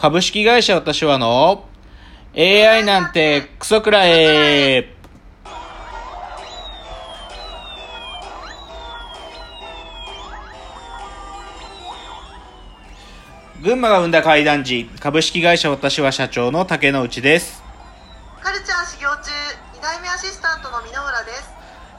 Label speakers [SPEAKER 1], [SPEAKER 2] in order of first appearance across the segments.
[SPEAKER 1] 株式会社私はの AI なんてクソくらえ群馬が生んだ怪談時株式会社私は社長の竹之内です。
[SPEAKER 2] カルチャー修行中。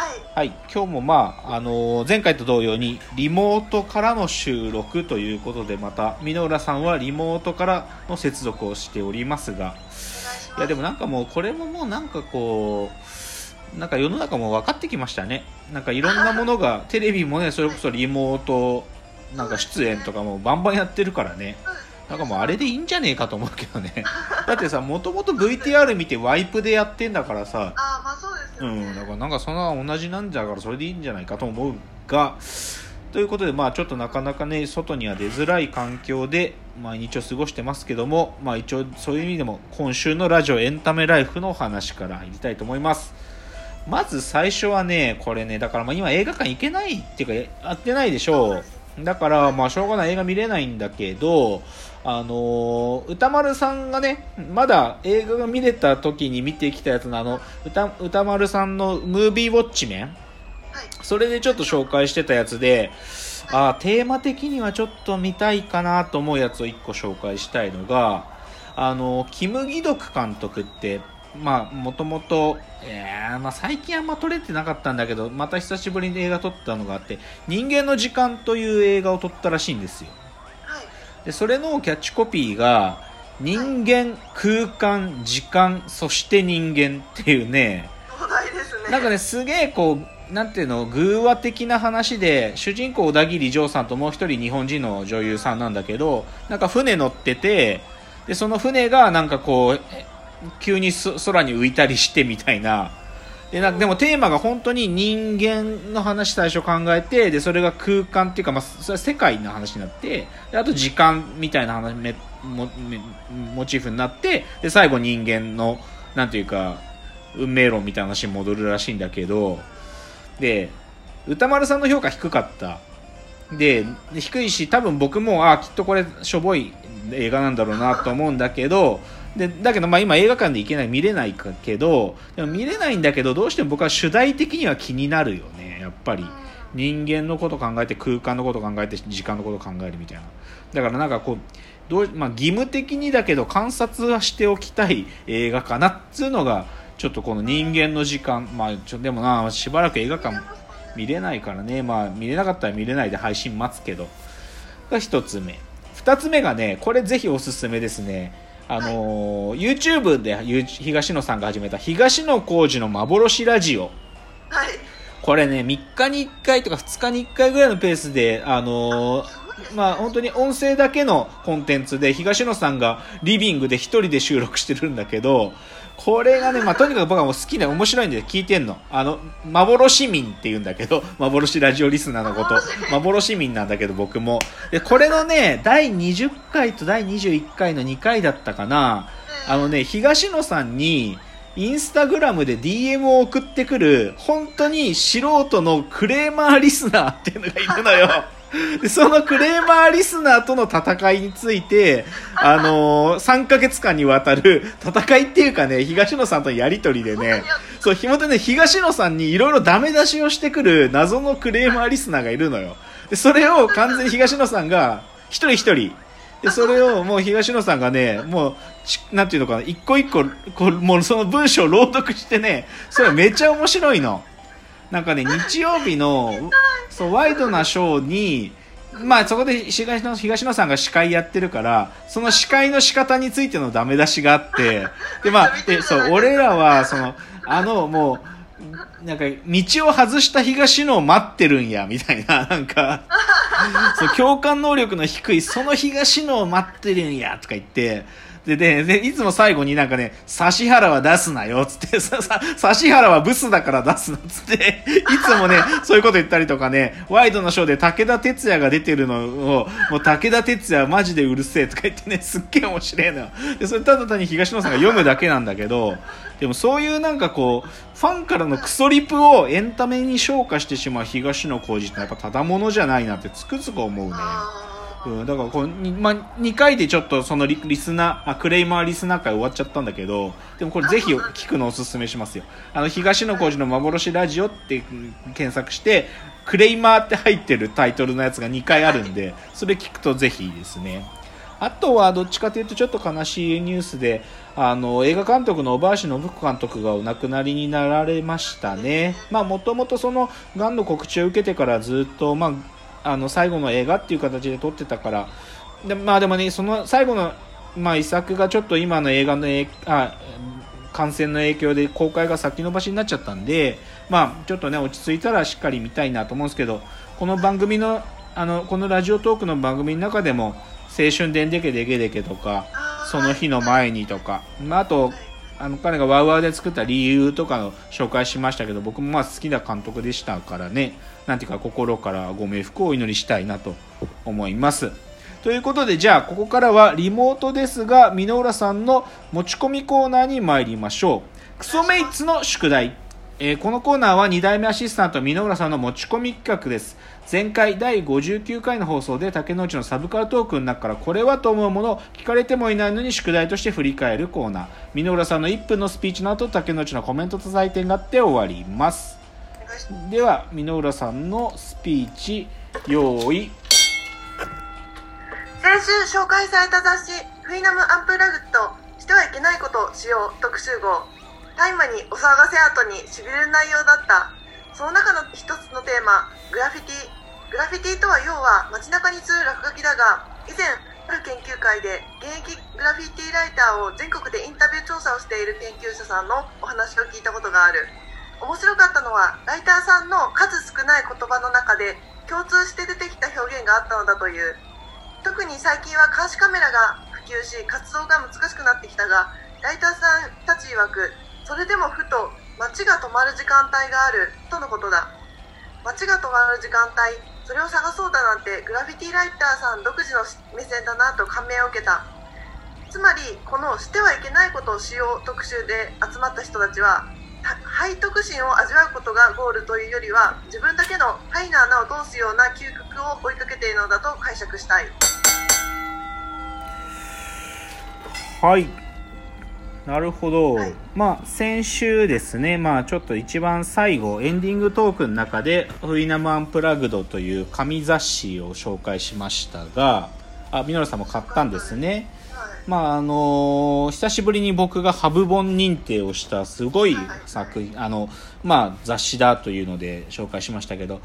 [SPEAKER 2] はい。
[SPEAKER 1] はい、今日もまあ、あのー前回と同様にリモートからの収録ということでまた箕浦さんはリモートからの接続をしておりますが。
[SPEAKER 2] い
[SPEAKER 1] やでもなんかもうこれももうなんかこうなんか世の中も分かってきましたね。なんかいろんなものがテレビもねそれこそリモートなんか出演とかもバンバンやってるからね。なんかもうあれでいいんじゃねえかと思うけどね。だってさもともと VTR 見てワイプでやってんだからさ
[SPEAKER 2] う、
[SPEAKER 1] ん、だからなんかそんな同じなんだからそれでいいんじゃないかと思うがということでまあちょっとなかなかね外には出づらい環境で毎日を過ごしてますけどもまあ一応そういう意味でも今週のラジオエンタメライフの話から入りたいと思います。まず最初はねこれねだからまあ今映画館行けないっていうかやってないでしょう。だからまあしょうがない映画見れないんだけどあのー歌丸さんがねまだ映画が見れた時に見てきたやつのあの歌歌丸さんのムービーウォッチメン？
[SPEAKER 2] はい。
[SPEAKER 1] それでちょっと紹介してたやつであーテーマ的にはちょっと見たいかなと思うやつを1個紹介したいのがあのキム・ギドク監督ってまあもともと、えーまあ、最近あんま撮れてなかったんだけどまた久しぶりに映画撮ったのがあって「人間の時間」という映画を撮ったらしいんですよ。
[SPEAKER 2] はい。
[SPEAKER 1] でそれのキャッチコピーが「人間空間時間そして人間」っていうね。
[SPEAKER 2] ね。
[SPEAKER 1] なんかねすげえこうなんていうの偶話的な話で主人公小田切丈さんともう一人日本人の女優さんなんだけどなんか船乗っててでその船がなんかこうえ急に空に浮いたりしてみたいな。でなでもテーマが本当に人間の話最初考えてでそれが空間っていうか、まあ、それは世界の話になってであと時間みたいな話めもめモチーフになってで最後人間のなんていうか運命論みたいな話に戻るらしいんだけどで歌丸さんの評価低かった。で低いし多分僕もあきっとこれしょぼい映画なんだろうなと思うんだけどでだけどまあ今映画館で行けない見れないけどでも見れないんだけどどうしても僕は主題的には気になるよね。やっぱり。人間のこと考えて空間のこと考えて時間のこと考えるみたいな。だからなんかこうどう、まあ、義務的にだけど観察はしておきたい映画かなっつうのがちょっとこの人間の時間。まあちょでもなしばらく映画館見れないからね。まあ見れなかったら見れないで配信待つけど。が一つ目。二つ目がねこれぜひおすすめですね。あのー YouTube でゆ東野さんが始めた東野幸治の幻ラジオ。
[SPEAKER 2] はい。
[SPEAKER 1] これね3日に1回とか2日に1回ぐらいのペースであのーまあ本当に音声だけのコンテンツで東野さんがリビングで一人で収録してるんだけどこれがね、まあ、とにかく僕はもう好きで面白いんで聞いてんの。あの、幻民って言うんだけど、幻ラジオリスナーのこと、幻民なんだけど僕も。で、これのね、第20回と第21回の2回だったかな。あのね、東野さんに、インスタグラムで DM を送ってくる、本当に素人のクレーマーリスナーっていうのがいるのよ。でそのクレーマーリスナーとの戦いについて、あのー3ヶ月間にわたる 戦いっていうかね、東野さんとのやりとりでね、そう、ひもとね、東野さんにいろいろダメ出しをしてくる謎のクレーマーリスナーがいるのよ。で、それを完全に東野さんが、一人一人、で、それをもう東野さんがね、もう、ちなんていうのかな、一個一個、こう、もうその文章を朗読してね、それめっちゃ面白いの。なんかね、日曜日の、そう、ワイドなショーに、まあそこで東野東野さんが司会やってるから、その司会の仕方についてのダメ出しがあって、で、まあ、で、そう、俺らは、その、あの、もう、なんか、道を外した東野を待ってるんや、みたいな、なんか、そう共感能力の低い、その東野を待ってるんや、とか言って、で、で、で、いつも最後になんかね、指原は出すなよ、つって、さ、さ、指原はブスだから出すな、つって、いつもね、そういうこと言ったりとかね、ワイドのショーで武田鉄矢が出てるのを、もう武田鉄矢マジでうるせえとか言ってね、すっげえ面白いのよ。で、それただ単に東野さんが読むだけなんだけど、でもそういうなんかこう、ファンからのクソリプをエンタメに昇華してしまう東野幸治ってやっぱただものじゃないなってつくづく思うね。
[SPEAKER 2] あ
[SPEAKER 1] うん、だからこう、にまあ、2回でちょっとそのリリスナーあクレイマーリスナー会終わっちゃったんだけどでもこれぜひ聞くのおすすめしますよ。あの東野幸治の幻ラジオってうん検索してクレイマーって入ってるタイトルのやつが2回あるんでそれ聞くとぜひいいですね。あとはどっちかというとちょっと悲しいニュースであの映画監督の小林信子監督がお亡くなりになられましたね。まあもともとそのがんの告知を受けてからずっとまああの最後の映画っていう形で撮ってたから。でまあでもねその最後のまあ遺作がちょっと今の映画のあ感染の影響で公開が先延ばしになっちゃったんでまあちょっとね落ち着いたらしっかり見たいなと思うんですけどこの番組のあのこのラジオトークの番組の中でも「青春でんでけでけでけ」とかその日の前にとか、まあ、あとあの彼がワウワウで作った理由とかの紹介しましたけど僕もまあ好きな監督でしたからね。なんていうか心からご冥福をお祈りしたいなと思います。ということでじゃあここからはリモートですが箕浦さんの持ち込みコーナーに参りましょう。クソメイツの宿題。えーこのコーナーは2代目アシスタント箕浦さんの持ち込み企画です。前回第59回の放送で竹之内のサブカルトークの中からこれはと思うものを聞かれてもいないのに宿題として振り返るコーナー。箕浦さんの1分のスピーチの後竹之内のコメントと採点があって終わります。では箕浦さんのスピーチ用意。
[SPEAKER 2] 先週紹介された雑誌「フリーナムアンプラグッドしてはいけないことをしよう」特集号。大麻にお騒がせ後にしびれる内容だった。その中の一つのテーマグラフィティ。グラフィティとは要は街中に映る落書きだが以前ある研究会で現役グラフィティライターを全国でインタビュー調査をしている研究者さんのお話を聞いたことがある。面白かったのはライターさんの数少ない言葉の中で共通して出てきた表現があったのだという。特に最近は監視カメラが普及し活動が難しくなってきたがライターさんたち曰くそれでもふと街が止まる時間帯があるとのことだ。街が止まる時間帯それを探そうだなんてグラフィティライターさん独自の目線だなと感銘を受けた。つまりこのしてはいけないことをしよう特集で集まった人たちはた背徳心を味わうことがゴールというよりは自分だけの範囲の穴を通すような究極を追いかけているのだと解釈したい。
[SPEAKER 1] はい。なるほど、
[SPEAKER 2] はい。
[SPEAKER 1] まあ先週ですねまあちょっと一番最後エンディングトークの中で「フリーナムアンプラグド」という紙雑誌を紹介しましたがあミノルさんも買ったんですね。
[SPEAKER 2] はい。
[SPEAKER 1] まああのー久しぶりに僕がハブ本認定をしたすごい作品あのまあ雑誌だというので紹介しましたけど。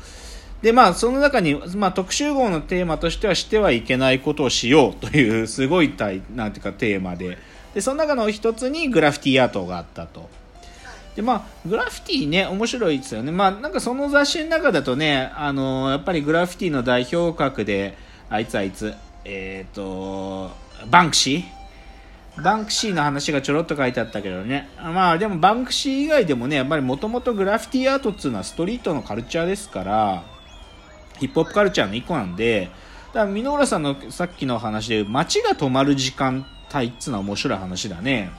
[SPEAKER 1] でまあその中に、まあ、特集号のテーマとしてはしてはいけないことをしようというすごいなんていうかテーマででその中の一つにグラフィティアートがあったと。でまあグラフィティね面白いですよね。まあなんかその雑誌の中だとねあのやっぱりグラフィティの代表格であいつあいつえっ、とバンクシー。バンクシーの話がちょろっと書いてあったけどね。まあでもバンクシー以外でもねやっぱりもともとグラフィティアートっていうのはストリートのカルチャーですからヒップホップカルチャーの一個なんでだから箕浦さんのさっきの話で街が止まる時間帯っつうのは面白い話だね。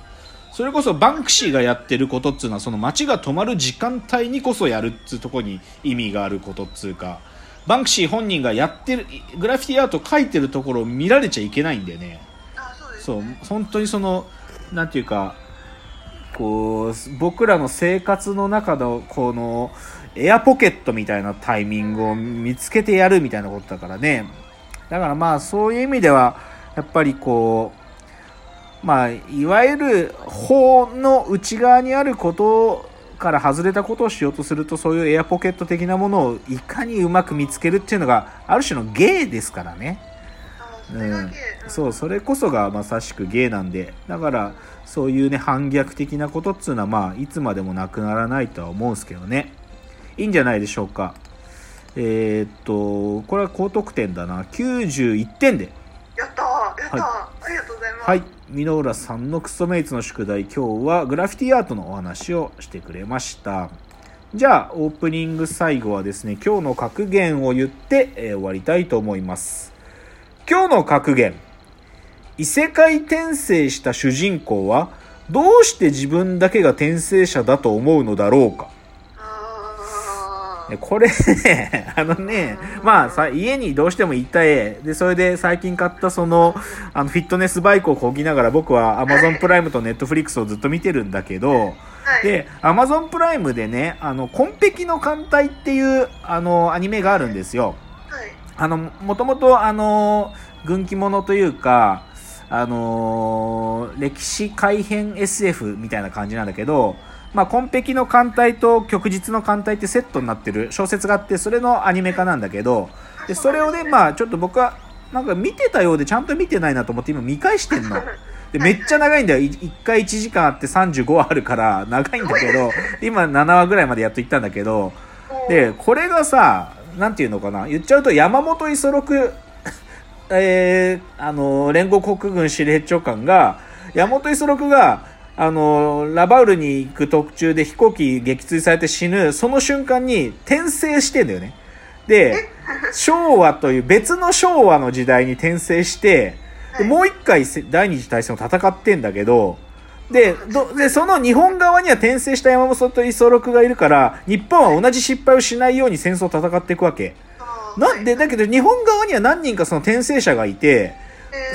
[SPEAKER 1] それこそバンクシーがやってることっつうのはその街が止まる時間帯にこそやるっつうとこに意味があることっつうか。バンクシー本人がやってるグラフィティアート描いてるところを見られちゃいけないんだよね。
[SPEAKER 2] あそう。
[SPEAKER 1] 本当にそのなんていうかこう僕らの生活の中のこのエアポケットみたいなタイミングを見つけてやるみたいなことだからね。だからまあそういう意味ではやっぱりこうまあいわゆる法の内側にあることから外れたことをしようとするとそういうエアポケット的なものをいかにうまく見つけるっていうのがある種の芸ですからね。
[SPEAKER 2] うん。
[SPEAKER 1] そうそれこそがまさしく芸なんでだからそういうね反逆的なことっつうのはまあいつまでもなくならないとは思うんですけどね。いいんじゃないでしょうか。えーっとこれは高得点だな。91点で。
[SPEAKER 2] やったーやったー、
[SPEAKER 1] は
[SPEAKER 2] ありがとう
[SPEAKER 1] はい。箕浦さんのクソメイツの宿題。今日はグラフィティアートのお話をしてくれました。じゃあオープニング最後はですね今日の格言を言って、えー終わりたいと思います。今日の格言。異世界転生した主人公はどうして自分だけが転生者だと思うのだろうか？これね、あのね、まあさ、家にどうしてもいた絵、で、それで最近買ったその、あの、フィットネスバイクをこぎながら僕は Amazon プライムと Netflix をずっと見てるんだけど、
[SPEAKER 2] はい。
[SPEAKER 1] で、Amazon プライムでね、あの、コンペキの艦隊っていう、あの、アニメがあるんですよ。
[SPEAKER 2] はい。
[SPEAKER 1] あの、もともと、あの、軍記物というか、あの歴史改変 SF みたいな感じなんだけど、まあ、コンペキの艦隊と旭日の艦隊ってセットになってる小説があって、それのアニメ化なんだけど、で、それをね、まあ、ちょっと僕は、なんか見てたようでちゃんと見てないなと思って今見返してんの。で、めっちゃ長いんだよ。1回1時間あって35話あるから長いんだけど、今7話ぐらいまでやっと行ったんだけど、で、これがさ、なんていうのかな、言っちゃうと山本五十六、えー、あの、連合国軍司令長官が、山本五十六が、あの、ラバウルに行く途中で飛行機撃墜されて死ぬ、その瞬間に転生してんだよね。で、昭和という別の昭和の時代に転生して、でもう一回せ第二次大戦を戦ってんだけど、で、どで、その日本側には転生した山本五十六がいるから、日本は同じ失敗をしないように戦争を戦っていくわけ。なんで、だけど日本側には何人かその転生者がいて、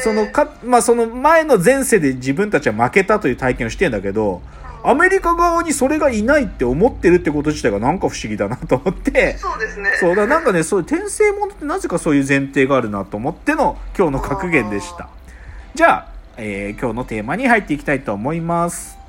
[SPEAKER 1] そのか、まあ、その前の前世で自分たちは負けたという体験をしてんだけど、アメリカ側にそれがいないって思ってるってこと自体がなんか不思議だなと思って、
[SPEAKER 2] そうですね。
[SPEAKER 1] そう、だなんかね、そういう転生ものってなぜかそういう前提があるなと思っての今日の格言でした。じゃあ、えー今日のテーマに入っていきたいと思います。